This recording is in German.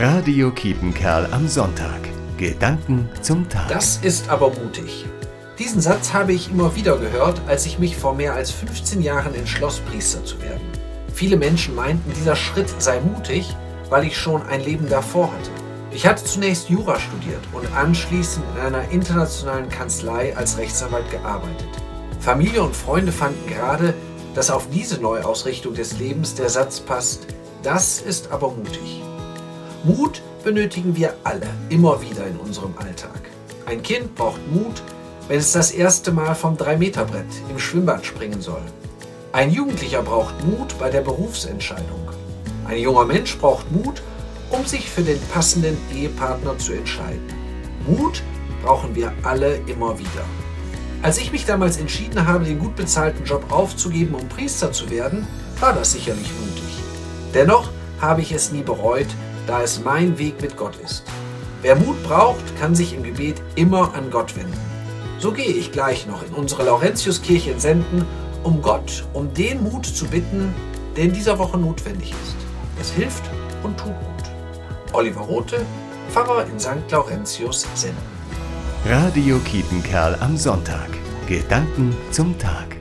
Radio Kiepenkerl am Sonntag. Gedanken zum Tag. Das ist aber mutig. Diesen Satz habe ich immer wieder gehört, als ich mich vor mehr als 15 Jahren entschloss, Priester zu werden. Viele Menschen meinten, dieser Schritt sei mutig, weil ich schon ein Leben davor hatte. Ich hatte zunächst Jura studiert und anschließend in einer internationalen Kanzlei als Rechtsanwalt gearbeitet. Familie und Freunde fanden gerade, dass auf diese Neuausrichtung des Lebens der Satz passt, das ist aber mutig. Mut benötigen wir alle immer wieder in unserem Alltag. Ein Kind braucht Mut, wenn es das erste Mal vom 3-Meter-Brett im Schwimmbad springen soll. Ein Jugendlicher braucht Mut bei der Berufsentscheidung. Ein junger Mensch braucht Mut, um sich für den passenden Ehepartner zu entscheiden. Mut brauchen wir alle immer wieder. Als ich mich damals entschieden habe, den gut bezahlten Job aufzugeben, um Priester zu werden, war das sicherlich mutig. Dennoch habe ich es nie bereut, da es mein Weg mit Gott ist. Wer Mut braucht, kann sich im Gebet immer an Gott wenden. So gehe ich gleich noch in unsere Laurentiuskirche in Senden, um Gott um den Mut zu bitten, der in dieser Woche notwendig ist. Es hilft und tut gut. Oliver Rote, Pfarrer in St. Laurentius Senden. Radio Kiepenkerl am Sonntag. Gedanken zum Tag.